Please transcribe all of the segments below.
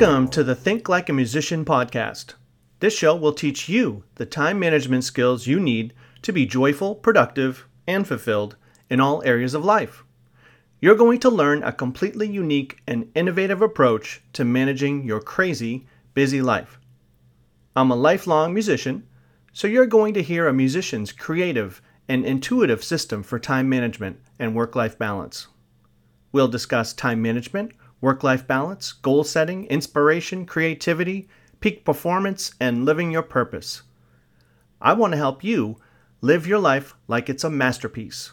Welcome to the Think Like a Musician podcast. This show will teach you the time management skills you need to be joyful, productive, and fulfilled in all areas of life. You're going to learn a completely unique and innovative approach to managing your crazy, busy life. I'm a lifelong musician, so you're going to hear a musician's creative and intuitive system for time management and work life balance. We'll discuss time management, work life balance, goal setting, inspiration, creativity, peak performance, and living your purpose. I want to help you live your life like it's a masterpiece.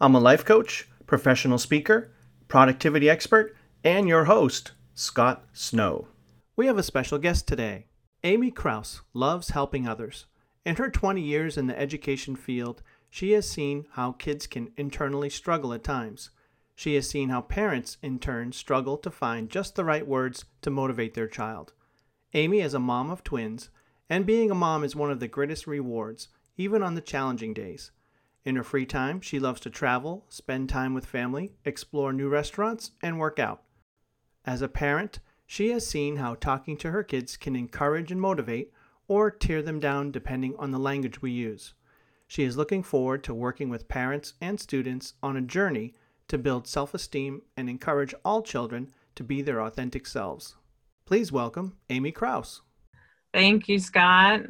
I'm a life coach, professional speaker, productivity expert, and your host, Scott Snow. We have a special guest today. Amy Kraus loves helping others. In her 20 years in the education field, she has seen how kids can internally struggle at times. She has seen how parents, in turn, struggle to find just the right words to motivate their child. Amy is a mom of twins, and being a mom is one of the greatest rewards, even on the challenging days. In her free time, she loves to travel, spend time with family, explore new restaurants, and work out. As a parent, she has seen how talking to her kids can encourage and motivate, or tear them down depending on the language we use. She is looking forward to working with parents and students on a journey to build self esteem and encourage all children to be their authentic selves. Please welcome Amy Kraus. Thank you, Scott.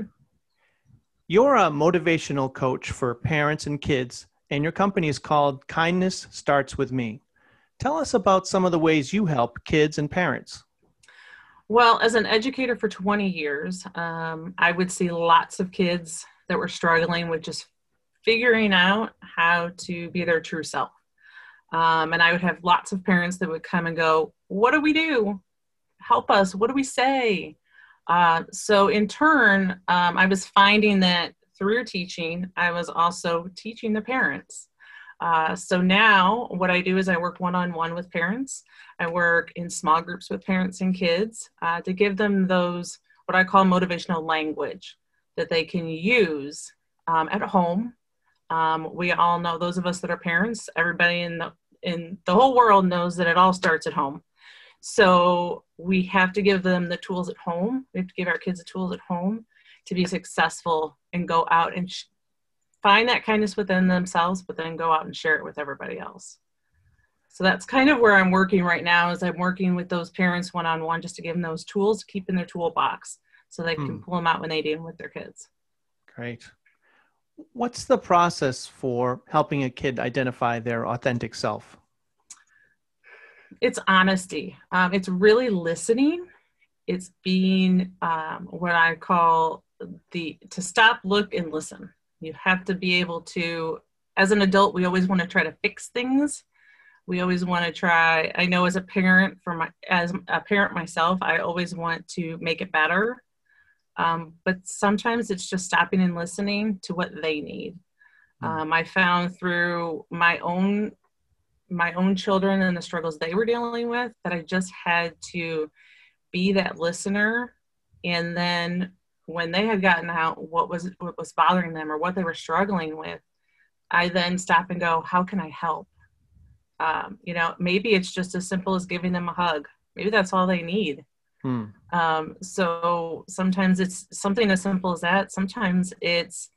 You're a motivational coach for parents and kids, and your company is called Kindness Starts With Me. Tell us about some of the ways you help kids and parents. Well, as an educator for 20 years, um, I would see lots of kids that were struggling with just figuring out how to be their true self. Um, and I would have lots of parents that would come and go, What do we do? Help us. What do we say? Uh, so, in turn, um, I was finding that through teaching, I was also teaching the parents. Uh, so now, what I do is I work one on one with parents. I work in small groups with parents and kids uh, to give them those, what I call motivational language that they can use um, at home. Um, we all know, those of us that are parents, everybody in the, in the whole world knows that it all starts at home. So we have to give them the tools at home. We have to give our kids the tools at home to be successful and go out and sh- find that kindness within themselves, but then go out and share it with everybody else. So that's kind of where I'm working right now is I'm working with those parents one-on-one just to give them those tools to keep in their toolbox so they can hmm. pull them out when they deal with their kids. Great. What's the process for helping a kid identify their authentic self? It's honesty. Um, it's really listening. It's being um, what I call the to stop, look, and listen. You have to be able to, as an adult, we always want to try to fix things. We always want to try. I know as a parent, for my as a parent myself, I always want to make it better. Um, but sometimes it's just stopping and listening to what they need. Mm. Um, I found through my own my own children and the struggles they were dealing with that I just had to be that listener and then when they had gotten out what was what was bothering them or what they were struggling with i then stop and go how can i help um, you know maybe it's just as simple as giving them a hug maybe that's all they need hmm. um, so sometimes it's something as simple as that sometimes it's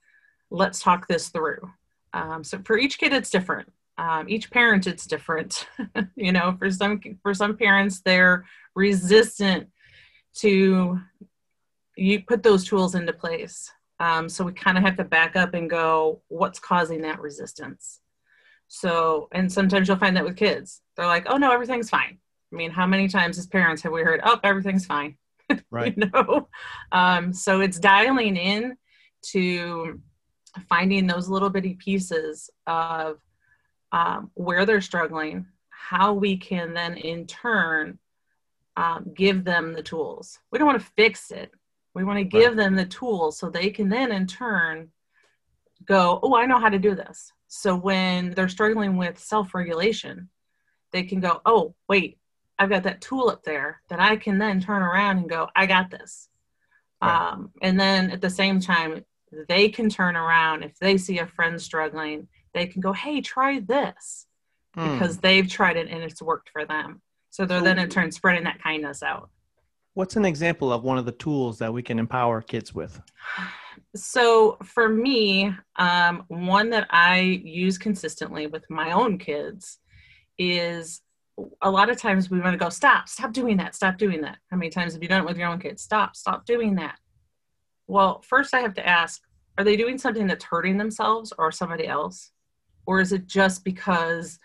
let's talk this through um, so for each kid it's different um, each parent it's different you know for some for some parents they're resistant to you put those tools into place. Um, so we kind of have to back up and go, what's causing that resistance? So, and sometimes you'll find that with kids. They're like, oh no, everything's fine. I mean, how many times as parents have we heard, oh, everything's fine? Right. you know? Um, so it's dialing in to finding those little bitty pieces of um, where they're struggling, how we can then in turn um, give them the tools. We don't want to fix it. We want to give right. them the tools so they can then in turn go, oh, I know how to do this. So when they're struggling with self regulation, they can go, oh, wait, I've got that tool up there that I can then turn around and go, I got this. Right. Um, and then at the same time, they can turn around if they see a friend struggling, they can go, hey, try this mm. because they've tried it and it's worked for them. So they're so, then in turn spreading that kindness out. What's an example of one of the tools that we can empower kids with? So, for me, um, one that I use consistently with my own kids is a lot of times we want to go, stop, stop doing that, stop doing that. How many times have you done it with your own kids? Stop, stop doing that. Well, first I have to ask, are they doing something that's hurting themselves or somebody else? Or is it just because,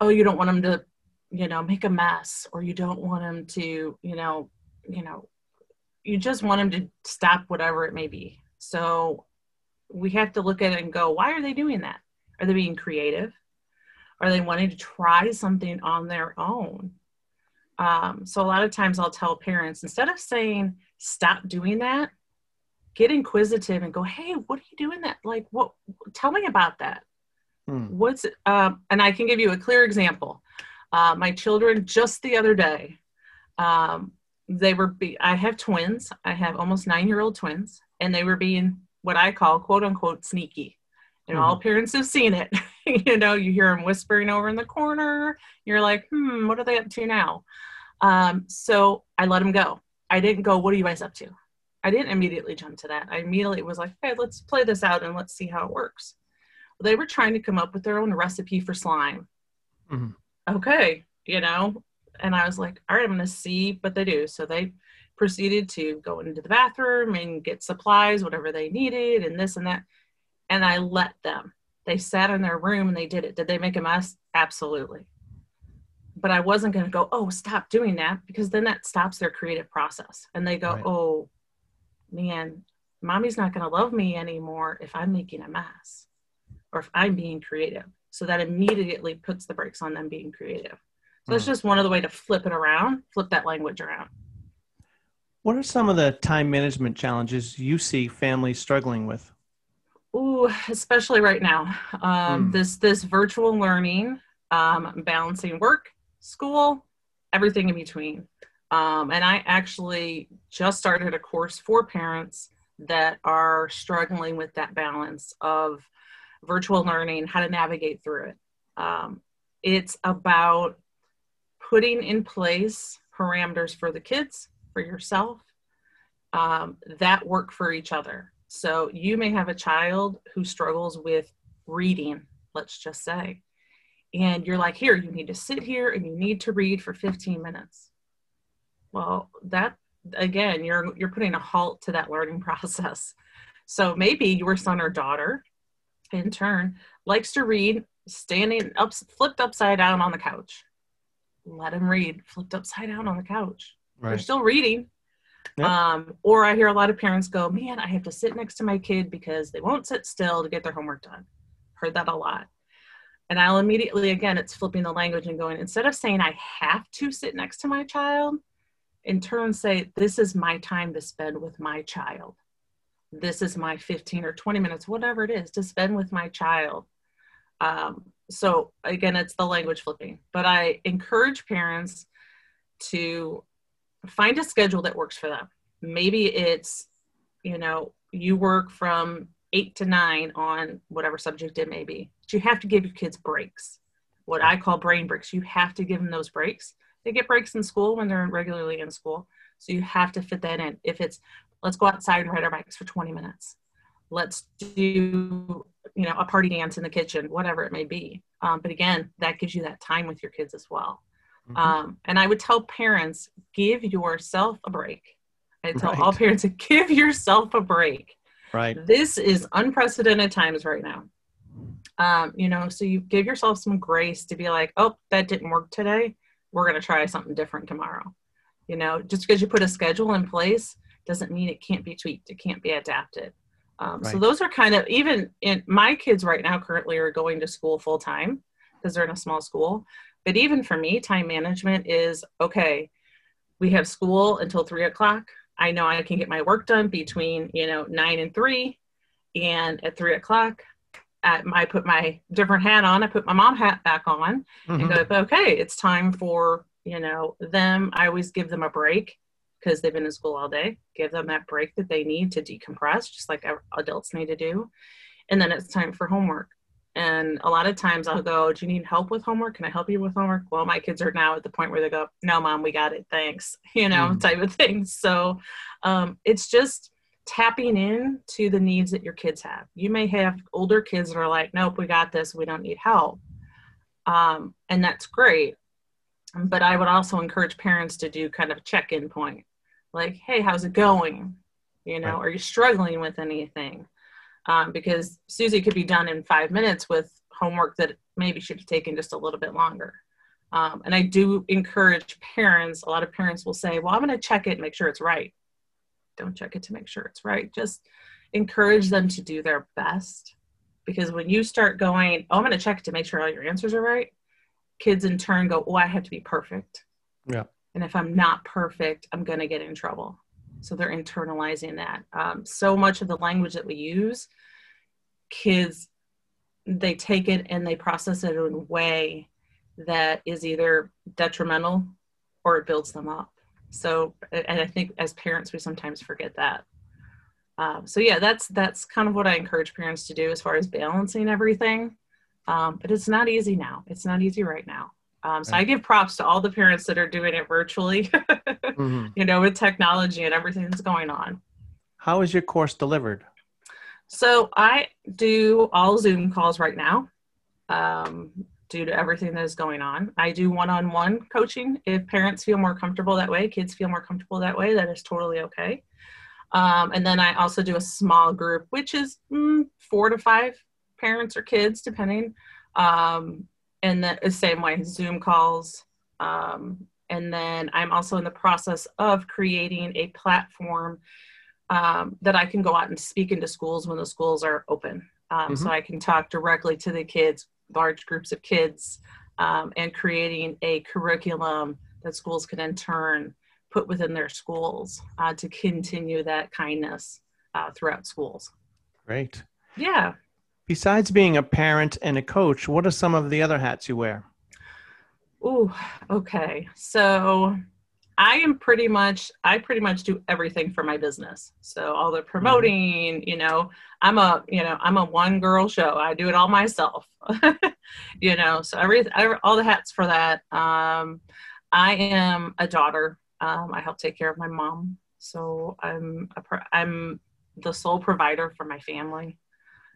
oh, you don't want them to, you know, make a mess or you don't want them to, you know, you know, you just want them to stop whatever it may be. So we have to look at it and go, why are they doing that? Are they being creative? Are they wanting to try something on their own? Um, so a lot of times I'll tell parents instead of saying, stop doing that, get inquisitive and go, hey, what are you doing that? Like, what? Tell me about that. Hmm. What's um, and I can give you a clear example. Uh, my children just the other day, um, they were. Be- I have twins. I have almost nine year old twins, and they were being what I call quote unquote sneaky. And mm-hmm. all parents have seen it. you know, you hear them whispering over in the corner. You're like, hmm, what are they up to now? Um, so I let them go. I didn't go, what are you guys up to? I didn't immediately jump to that. I immediately was like, hey, let's play this out and let's see how it works. Well, they were trying to come up with their own recipe for slime. Mm-hmm. Okay, you know, and I was like, all right, I'm going to see what they do. So they proceeded to go into the bathroom and get supplies, whatever they needed, and this and that. And I let them. They sat in their room and they did it. Did they make a mess? Absolutely. But I wasn't going to go, oh, stop doing that, because then that stops their creative process. And they go, right. oh, man, mommy's not going to love me anymore if I'm making a mess or if I'm being creative. So that immediately puts the brakes on them being creative. So it's hmm. just one of the way to flip it around, flip that language around. What are some of the time management challenges you see families struggling with? Ooh, especially right now. Um, mm. This this virtual learning, um, balancing work, school, everything in between. Um, and I actually just started a course for parents that are struggling with that balance of virtual learning, how to navigate through it. Um, it's about putting in place parameters for the kids, for yourself, um, that work for each other. So you may have a child who struggles with reading, let's just say, and you're like, here, you need to sit here and you need to read for 15 minutes. Well that again you're you're putting a halt to that learning process. So maybe your son or daughter in turn likes to read standing up flipped upside down on the couch. Let him read flipped upside down on the couch. Right. they're still reading um, or i hear a lot of parents go man i have to sit next to my kid because they won't sit still to get their homework done heard that a lot and i'll immediately again it's flipping the language and going instead of saying i have to sit next to my child in turn say, This is my time to spend with my child. This is my 15 or 20 minutes, whatever it is, to spend with my child. Um, so, again, it's the language flipping. But I encourage parents to find a schedule that works for them. Maybe it's, you know, you work from eight to nine on whatever subject it may be. But you have to give your kids breaks, what I call brain breaks. You have to give them those breaks they get breaks in school when they're regularly in school. So you have to fit that in. If it's let's go outside and ride our bikes for 20 minutes. Let's do you know a party dance in the kitchen, whatever it may be. Um, but again, that gives you that time with your kids as well. Mm-hmm. Um, and I would tell parents, give yourself a break. I tell right. all parents to give yourself a break. Right. This is unprecedented times right now. Um, you know, so you give yourself some grace to be like, oh, that didn't work today we're going to try something different tomorrow. You know, just because you put a schedule in place doesn't mean it can't be tweaked, it can't be adapted. Um, right. So those are kind of even in my kids right now currently are going to school full time because they're in a small school. But even for me, time management is okay. We have school until three o'clock. I know I can get my work done between you know nine and three, and at three o'clock at, I put my different hat on. I put my mom hat back on mm-hmm. and go, okay, it's time for, you know, them. I always give them a break because they've been in school all day. Give them that break that they need to decompress, just like adults need to do. And then it's time for homework. And a lot of times I'll go, Do you need help with homework? Can I help you with homework? Well, my kids are now at the point where they go, No, mom, we got it. Thanks. You know, mm-hmm. type of thing. So um, it's just tapping in to the needs that your kids have. You may have older kids that are like, Nope, we got this. We don't need help. Um, and that's great. But I would also encourage parents to do kind of check in point like, Hey, how's it going? You know, right. are you struggling with anything? Um, because Susie could be done in five minutes with homework that maybe should have taken just a little bit longer. Um, and I do encourage parents, a lot of parents will say, well, I'm going to check it and make sure it's right. Don't check it to make sure it's right. Just encourage them to do their best. Because when you start going, oh, I'm going to check to make sure all your answers are right, kids in turn go, oh, I have to be perfect. Yeah. And if I'm not perfect, I'm going to get in trouble. So they're internalizing that. Um, so much of the language that we use, kids, they take it and they process it in a way that is either detrimental or it builds them up. So, and I think as parents, we sometimes forget that. Um, so yeah, that's that's kind of what I encourage parents to do as far as balancing everything. Um, but it's not easy now. It's not easy right now. Um, so right. I give props to all the parents that are doing it virtually, mm-hmm. you know, with technology and everything that's going on. How is your course delivered? So I do all Zoom calls right now um, due to everything that is going on. I do one on one coaching. If parents feel more comfortable that way, kids feel more comfortable that way, that is totally okay. Um, and then I also do a small group, which is mm, four to five parents or kids, depending. Um, and the same way zoom calls. Um, and then i'm also in the process of creating a platform um, that i can go out and speak into schools when the schools are open. Um, mm-hmm. so i can talk directly to the kids large groups of kids um, and creating a curriculum that schools can in turn put within their schools uh, to continue that kindness uh, throughout schools. Great. Yeah Besides being a parent and a coach, what are some of the other hats you wear? Oh, okay. So I am pretty much I pretty much do everything for my business. So all the promoting, you know, I'm a you know I'm a one girl show. I do it all myself. you know, so every, every, all the hats for that. Um, I am a daughter. Um, I help take care of my mom. So I'm a, I'm the sole provider for my family.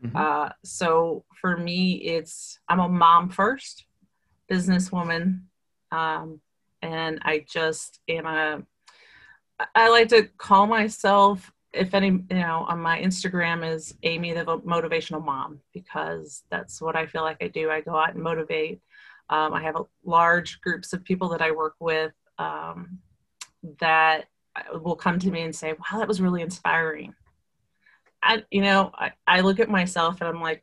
Mm-hmm. Uh, so for me, it's I'm a mom first, businesswoman, um, and I just am a. I like to call myself, if any, you know, on my Instagram is Amy the motivational mom because that's what I feel like I do. I go out and motivate. Um, I have a large groups of people that I work with um, that will come to me and say, "Wow, that was really inspiring." I, you know, I, I look at myself and I'm like,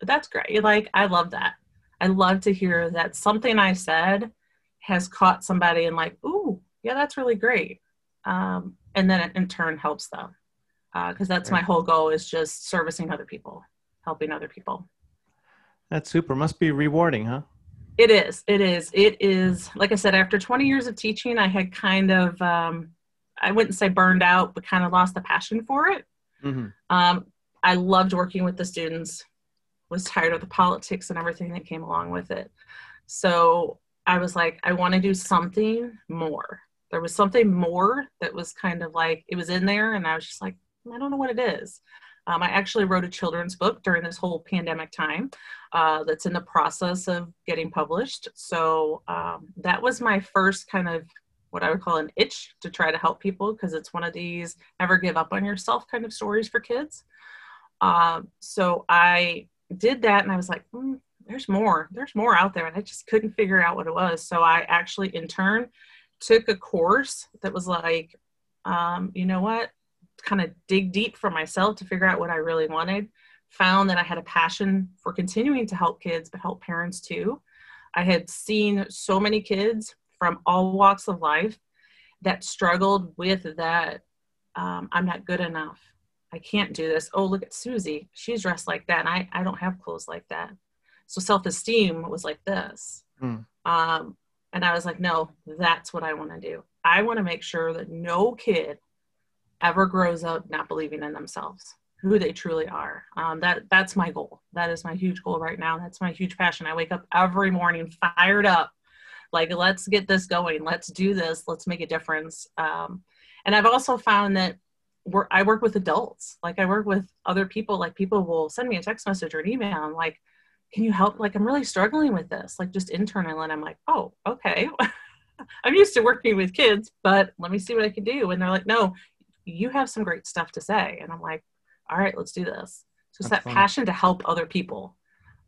that's great. Like, I love that. I love to hear that something I said has caught somebody and like, ooh, yeah, that's really great. Um, and then it in turn helps them. Because uh, that's my whole goal is just servicing other people, helping other people. That's super. Must be rewarding, huh? It is. It is. It is. Like I said, after 20 years of teaching, I had kind of, um, I wouldn't say burned out, but kind of lost the passion for it. Mm-hmm. Um, I loved working with the students, was tired of the politics and everything that came along with it. So I was like, I want to do something more. There was something more that was kind of like, it was in there, and I was just like, I don't know what it is. Um, I actually wrote a children's book during this whole pandemic time uh, that's in the process of getting published. So um, that was my first kind of what I would call an itch to try to help people because it's one of these never give up on yourself kind of stories for kids. Um, so I did that and I was like, mm, there's more, there's more out there. And I just couldn't figure out what it was. So I actually, in turn, took a course that was like, um, you know what, kind of dig deep for myself to figure out what I really wanted. Found that I had a passion for continuing to help kids, but help parents too. I had seen so many kids from all walks of life that struggled with that um, i'm not good enough i can't do this oh look at susie she's dressed like that and i, I don't have clothes like that so self-esteem was like this mm. um, and i was like no that's what i want to do i want to make sure that no kid ever grows up not believing in themselves who they truly are. Um, that that's my goal. That is my huge goal right now. That's my huge passion. I wake up every morning fired up, like let's get this going. Let's do this. Let's make a difference. Um, and I've also found that we're, I work with adults. Like I work with other people. Like people will send me a text message or an email. I'm like, can you help? Like I'm really struggling with this. Like just internally. And I'm like, oh, okay. I'm used to working with kids, but let me see what I can do. And they're like, no, you have some great stuff to say. And I'm like, all right, let's do this. So it's that passion to help other people,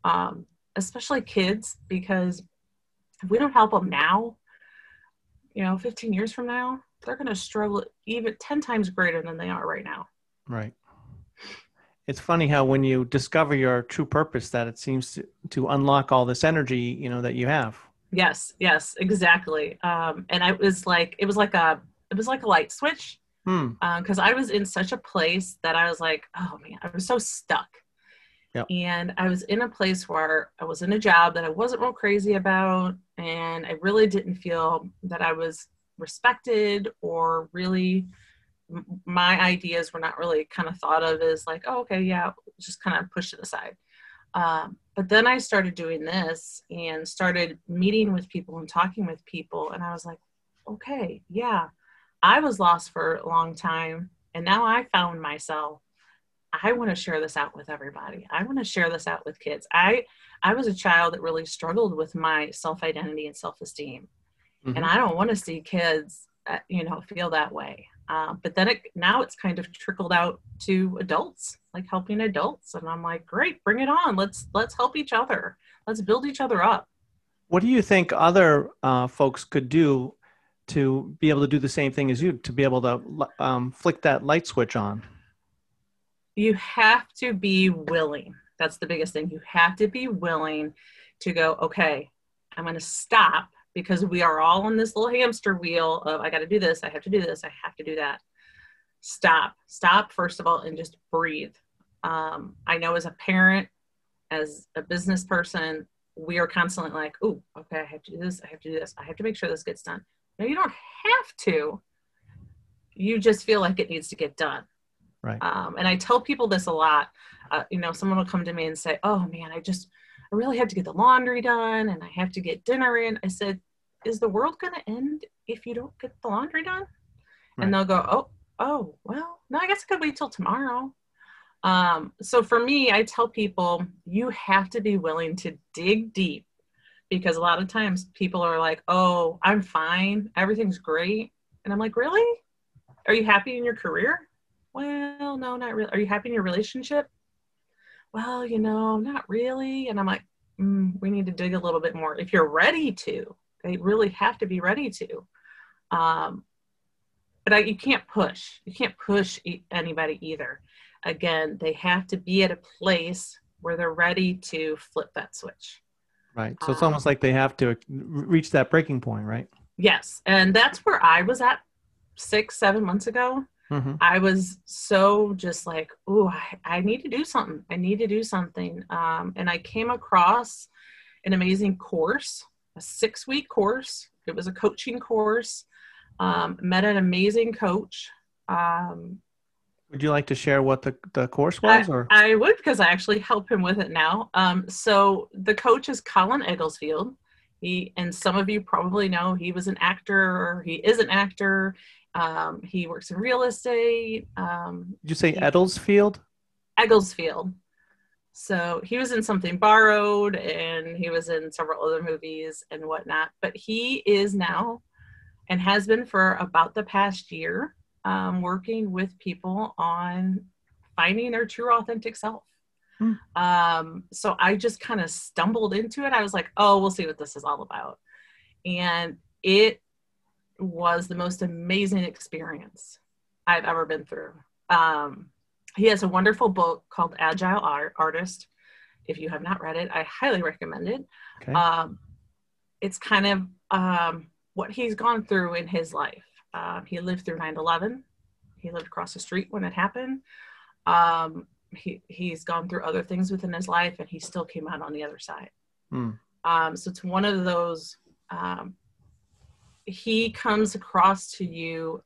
um, especially kids, because if we don't help them now, you know, 15 years from now, they're going to struggle even 10 times greater than they are right now. Right. It's funny how when you discover your true purpose, that it seems to, to unlock all this energy, you know, that you have. Yes, yes, exactly. Um, and I was like, it was like a, it was like a light switch because hmm. um, I was in such a place that I was like, oh man, I was so stuck. Yep. And I was in a place where I was in a job that I wasn't real crazy about, and I really didn't feel that I was respected or really my ideas were not really kind of thought of as like, oh, okay, yeah, just kind of push it aside. Um, but then I started doing this and started meeting with people and talking with people, and I was like, okay, yeah, I was lost for a long time and now I found myself. I want to share this out with everybody. I want to share this out with kids. I I was a child that really struggled with my self-identity and self-esteem. Mm-hmm. And I don't want to see kids uh, you know feel that way. Uh, but then it now it's kind of trickled out to adults, like helping adults and I'm like, "Great, bring it on. Let's let's help each other. Let's build each other up." What do you think other uh, folks could do to be able to do the same thing as you to be able to um, flick that light switch on you have to be willing. That's the biggest thing. You have to be willing to go okay i'm going to stop because we are all on this little hamster wheel of i got to do this i have to do this i have to do that. Stop. Stop first of all and just breathe. Um, i know as a parent as a business person we are constantly like oh okay i have to do this i have to do this i have to make sure this gets done. No, you don't have to. You just feel like it needs to get done. Right. Um, and I tell people this a lot. Uh, you know, someone will come to me and say, "Oh man, I just, I really have to get the laundry done, and I have to get dinner in." I said, "Is the world going to end if you don't get the laundry done?" Right. And they'll go, "Oh, oh, well, no, I guess I could wait till tomorrow." Um, so for me, I tell people you have to be willing to dig deep because a lot of times people are like, "Oh, I'm fine. Everything's great." And I'm like, "Really? Are you happy in your career?" Well, no, not really. Are you happy in your relationship? Well, you know, not really. And I'm like, mm, we need to dig a little bit more. If you're ready to, they really have to be ready to. Um, but I, you can't push. You can't push anybody either. Again, they have to be at a place where they're ready to flip that switch. Right. So it's um, almost like they have to reach that breaking point, right? Yes. And that's where I was at six, seven months ago. Mm-hmm. I was so just like, oh, I, I, need to do something. I need to do something. Um, and I came across an amazing course, a six week course. It was a coaching course. Um, met an amazing coach. Um, would you like to share what the, the course was? Or I, I would because I actually help him with it now. Um, so the coach is Colin Egglesfield. He and some of you probably know he was an actor or he is an actor. Um, he works in real estate. Um, Did you say Edelsfield? Egglesfield. So he was in something borrowed and he was in several other movies and whatnot. But he is now and has been for about the past year um, working with people on finding their true authentic self. Hmm. Um, so I just kind of stumbled into it. I was like, oh, we'll see what this is all about. And it was the most amazing experience I've ever been through. Um, he has a wonderful book called Agile Art- Artist. If you have not read it, I highly recommend it. Okay. Um, it's kind of um, what he's gone through in his life. Uh, he lived through 9 11. He lived across the street when it happened. Um, he, he's gone through other things within his life and he still came out on the other side. Mm. Um, so it's one of those, um, he comes across to you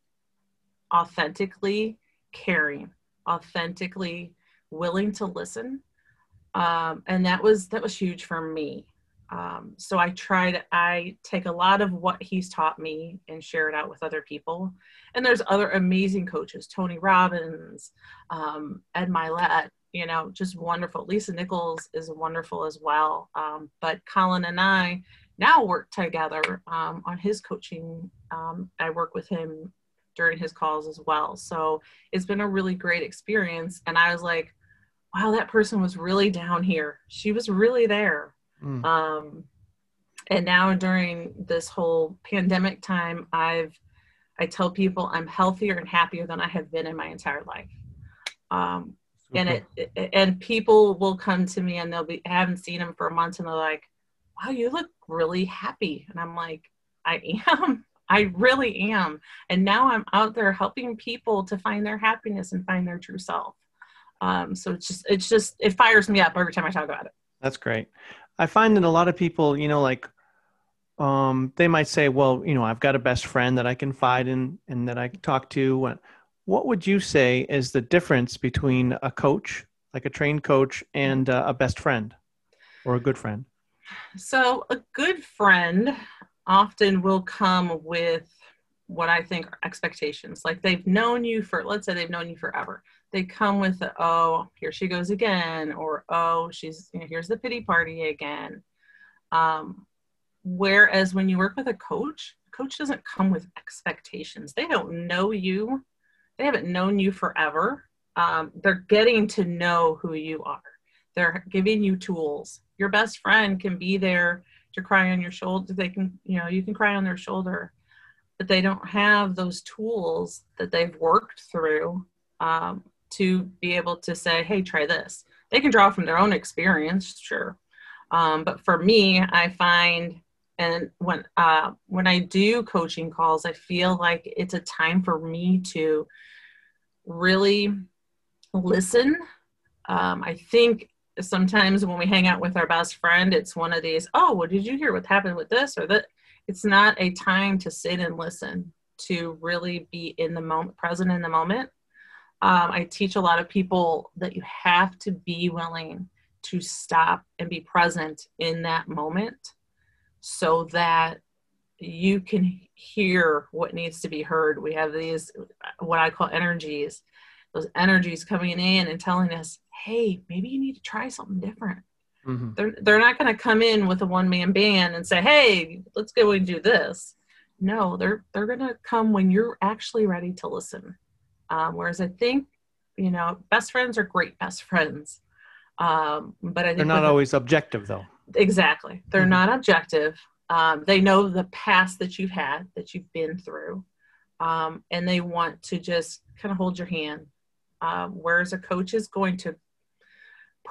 authentically caring, authentically willing to listen. Um, and that was that was huge for me. Um, so I tried, I take a lot of what he's taught me and share it out with other people. And there's other amazing coaches, Tony Robbins, um, Ed Mylett, you know, just wonderful. Lisa Nichols is wonderful as well. Um, but Colin and I now work together um, on his coaching. Um, I work with him during his calls as well. So it's been a really great experience. And I was like, wow, that person was really down here. She was really there Mm. Um, and now during this whole pandemic time, I've I tell people I'm healthier and happier than I have been in my entire life. Um, and it, it, and people will come to me and they'll be I haven't seen them for a month and they're like, "Wow, you look really happy." And I'm like, "I am. I really am." And now I'm out there helping people to find their happiness and find their true self. Um, so it's just it's just it fires me up every time I talk about it. That's great. I find that a lot of people, you know, like um, they might say, well, you know, I've got a best friend that I confide in and that I can talk to. What would you say is the difference between a coach, like a trained coach, and uh, a best friend or a good friend? So, a good friend often will come with what I think are expectations. Like they've known you for, let's say they've known you forever. They come with the, oh here she goes again or oh she's you know, here's the pity party again. Um, whereas when you work with a coach a coach doesn't come with expectations. They don't know you. They haven't known you forever. Um, they're getting to know who you are. They're giving you tools your best friend can be there to cry on your shoulder they can you know you can cry on their shoulder but they don't have those tools that they've worked through um, to be able to say, hey, try this. They can draw from their own experience, sure. Um, but for me, I find, and when uh, when I do coaching calls, I feel like it's a time for me to really listen. Um, I think sometimes when we hang out with our best friend, it's one of these, oh, well, did you hear what happened with this or that? It's not a time to sit and listen, to really be in the moment, present in the moment um, I teach a lot of people that you have to be willing to stop and be present in that moment so that you can hear what needs to be heard. We have these, what I call energies, those energies coming in and telling us, hey, maybe you need to try something different. Mm-hmm. They're, they're not going to come in with a one man band and say, hey, let's go and do this. No, they're, they're going to come when you're actually ready to listen. Um, whereas I think, you know, best friends are great best friends. Um, but I think they're not always objective though. Exactly. They're mm-hmm. not objective. Um, they know the past that you've had, that you've been through. Um, and they want to just kind of hold your hand. Um, whereas a coach is going to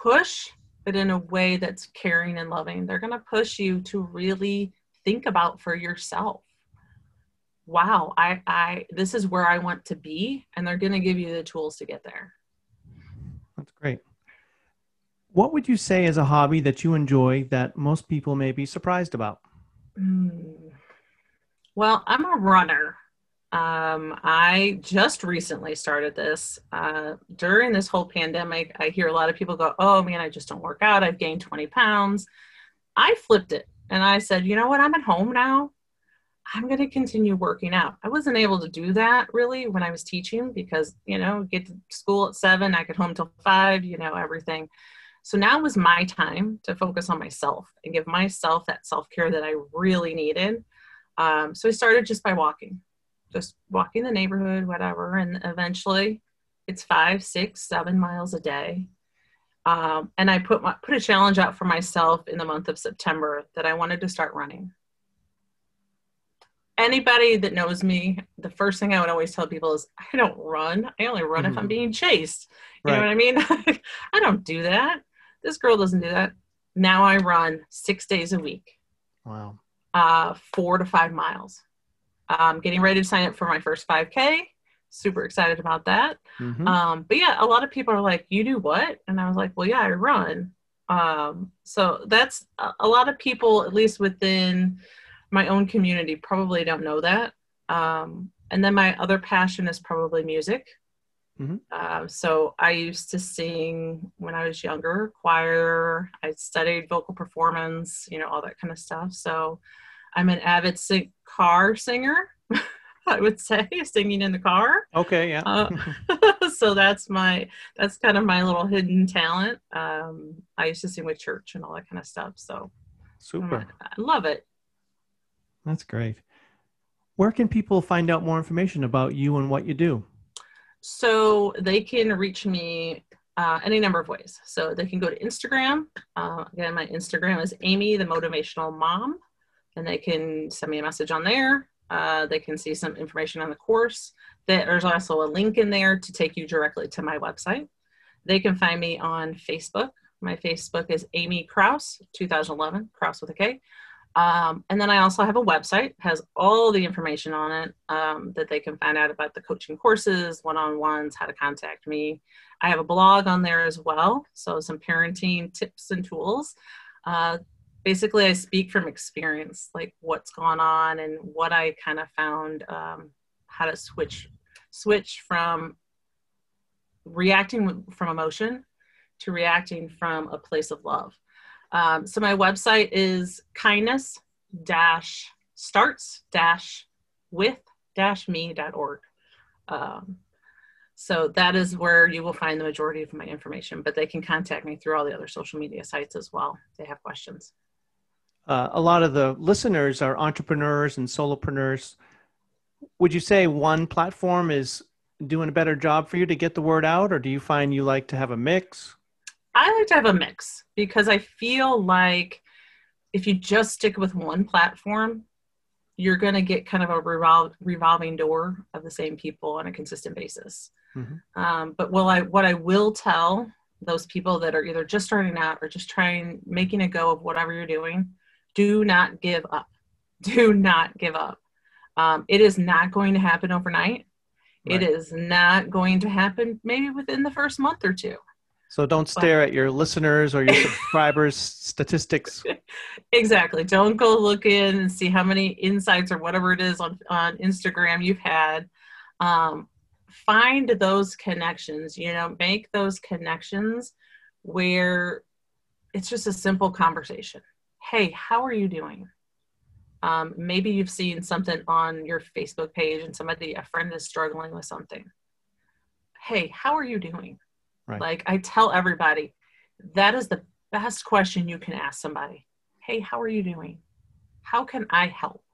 push, but in a way that's caring and loving. They're going to push you to really think about for yourself. Wow i i this is where i want to be and they're going to give you the tools to get there. That's great. What would you say is a hobby that you enjoy that most people may be surprised about? Mm. well i'm a runner um, I just recently started this. Uh, during this whole pandemic, I hear a lot of people go, Oh man, I just don't work out. I've gained 20 pounds. I flipped it and I said, You know what? I'm at home now. I'm going to continue working out. I wasn't able to do that really when I was teaching because, you know, get to school at seven, I get home till five, you know, everything. So now was my time to focus on myself and give myself that self care that I really needed. Um, so I started just by walking, just walking the neighborhood, whatever. And eventually it's five, six, seven miles a day. Um, and I put my, put a challenge out for myself in the month of September that I wanted to start running anybody that knows me, the first thing I would always tell people is I don't run. I only run mm-hmm. if I'm mm-hmm. being chased. You right. know what I mean? I don't do that. This girl doesn't do that. Now I run six days a week. Wow. Uh, four to five miles. I'm getting ready to sign up for my first 5K. Super excited about that. Mm-hmm. Um, but yeah, a lot of people are like, "You do what?" And I was like, "Well, yeah, I run." Um, so that's a, a lot of people, at least within my own community probably don't know that. Um, and then my other passion is probably music. Mhm. Uh, so I used to sing when I was younger, choir. I studied vocal performance, you know, all that kind of stuff. So I'm an avid sing- car singer. I would say singing in the car. Okay, yeah. Uh, so that's my that's kind of my little hidden talent. Um, I used to sing with church and all that kind of stuff. So Super. I love it. That's great. Where can people find out more information about you and what you do? So they can reach me uh, any number of ways. So they can go to Instagram. Uh, again, my Instagram is Amy, the motivational mom, and they can send me a message on there. Uh, they can see some information on the course. There's also a link in there to take you directly to my website. They can find me on Facebook. My Facebook is Amy Kraus, 2011, Kraus with a K. Um, and then I also have a website, has all the information on it um, that they can find out about the coaching courses, one-on-ones, how to contact me. I have a blog on there as well, so some parenting tips and tools. Uh, basically, I speak from experience, like what's gone on and what I kind of found um, how to switch switch from reacting from emotion to reacting from a place of love. Um, so my website is kindness dash starts dash with dash me.org. Um, so that is where you will find the majority of my information, but they can contact me through all the other social media sites as well. If they have questions. Uh, a lot of the listeners are entrepreneurs and solopreneurs. Would you say one platform is doing a better job for you to get the word out, or do you find you like to have a mix? I like to have a mix because I feel like if you just stick with one platform, you're going to get kind of a revol- revolving door of the same people on a consistent basis. Mhm. Um, but will I, what I will tell those people that are either just starting out or just trying, making a go of whatever you're doing, do not give up. Do not give up. Um, it is not going to happen overnight. Right. It is not going to happen maybe within the first month or two. So don't stare at your listeners or your subscribers' statistics. Exactly. Don't go look in and see how many insights or whatever it is on, on Instagram you've had. Um, find those connections, you know, make those connections where it's just a simple conversation. Hey, how are you doing? Um, maybe you've seen something on your Facebook page and somebody, a friend is struggling with something. Hey, how are you doing? Right. Like I tell everybody, that is the best question you can ask somebody. Hey, how are you doing? How can I help?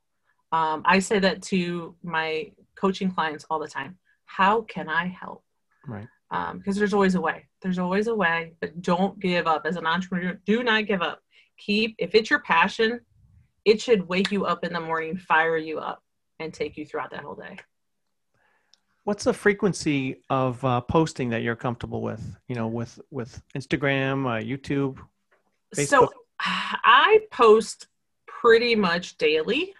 Um, I say that to my coaching clients all the time. How can I help? Right. Um, because there's always a way. There's always a way, but don't give up. As an entrepreneur, do not give up. Keep, if it's your passion, it should wake you up in the morning, fire you up, and take you throughout that whole day. What's the frequency of uh, posting that you're comfortable with? You know, with with Instagram, uh, YouTube. So I post pretty much daily.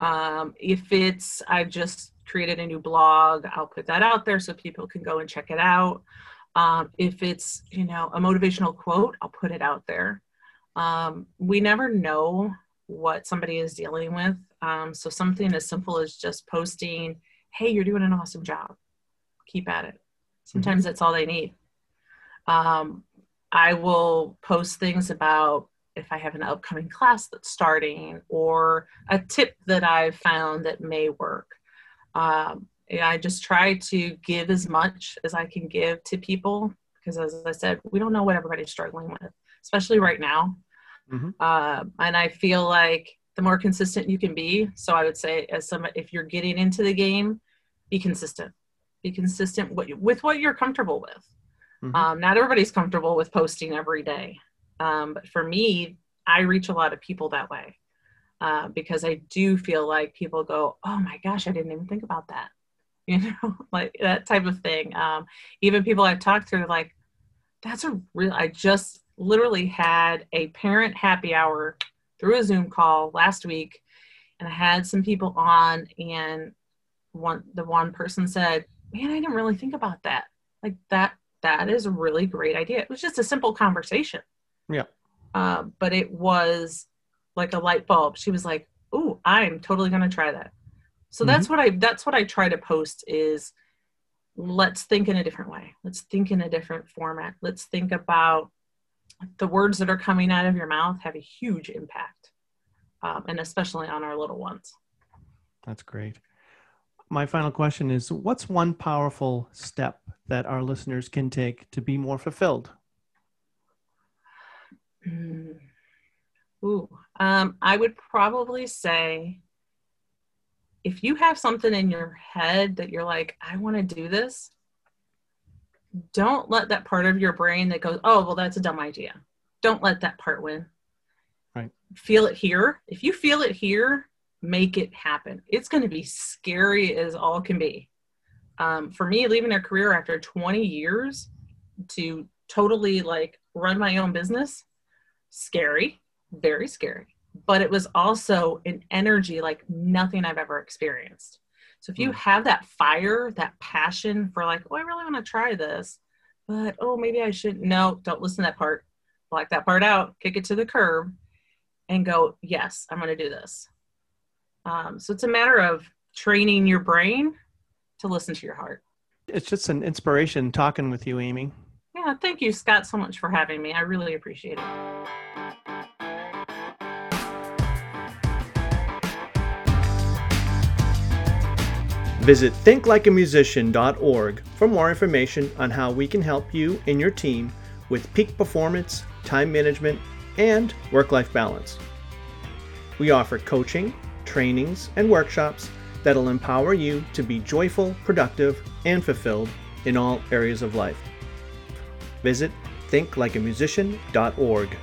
Um, if it's, I've just created a new blog, I'll put that out there so people can go and check it out. Um, if it's, you know, a motivational quote, I'll put it out there. Um, we never know what somebody is dealing with. Um, so something as simple as just posting, hey, you're doing an awesome job. Keep at it. Sometimes that's all they need. Um, I will post things about if I have an upcoming class that's starting or a tip that I've found that may work. Um, I just try to give as much as I can give to people because, as I said, we don't know what everybody's struggling with, especially right now. Mhm. Uh, and I feel like the more consistent you can be. So I would say, as some, if you're getting into the game, be consistent. Be consistent with, with what you're comfortable with. Mhm. Um, not everybody's comfortable with posting every day. Um, but for me, I reach a lot of people that way uh, because I do feel like people go, oh my gosh, I didn't even think about that. You know, like that type of thing. Um, even people I've talked to, like, that's a real, I just literally had a parent happy hour through a Zoom call last week and I had some people on and one, the one person said, man, I didn't really think about that. Like that, that is a really great idea. It was just a simple conversation. Yeah. Uh, but it was like a light bulb. She was like, "Ooh, I'm totally going to try that." So that's what I that's what I try to post is let's think in a different way. Let's think in a different format. Let's think about the words that are coming out of your mouth have a huge impact, um, and especially on our little ones. That's great. My final question is What's one powerful step that our listeners can take to be more fulfilled? Ooh, um, I would probably say if you have something in your head that you're like, I want to do this, don't let that part of your brain that goes, oh, well, that's a dumb idea. Don't let that part win. Right. Feel it here. If you feel it here, make it happen. It's going to be scary as all can be. Um, for me, leaving a career after 20 years to totally like run my own business, scary, very scary but it was also an energy like nothing I've ever experienced. So if you mm. have that fire, that passion for like, oh, I really want to try this, but oh, maybe I should. No, don't listen to that part. Block that part out, kick it to the curb, and go, yes, I'm going to do this. Um, so it's a matter of training your brain to listen to your heart. It's just an inspiration talking with you, Amy. Yeah, thank you, Scott, so much for having me. I really appreciate it. Visit thinklikeamusician.org for more information on how we can help you and your team with peak performance, time management, and work life balance. We offer coaching, trainings, and workshops that'll empower you to be joyful, productive, and fulfilled in all areas of life. Visit thinklikeamusician.org.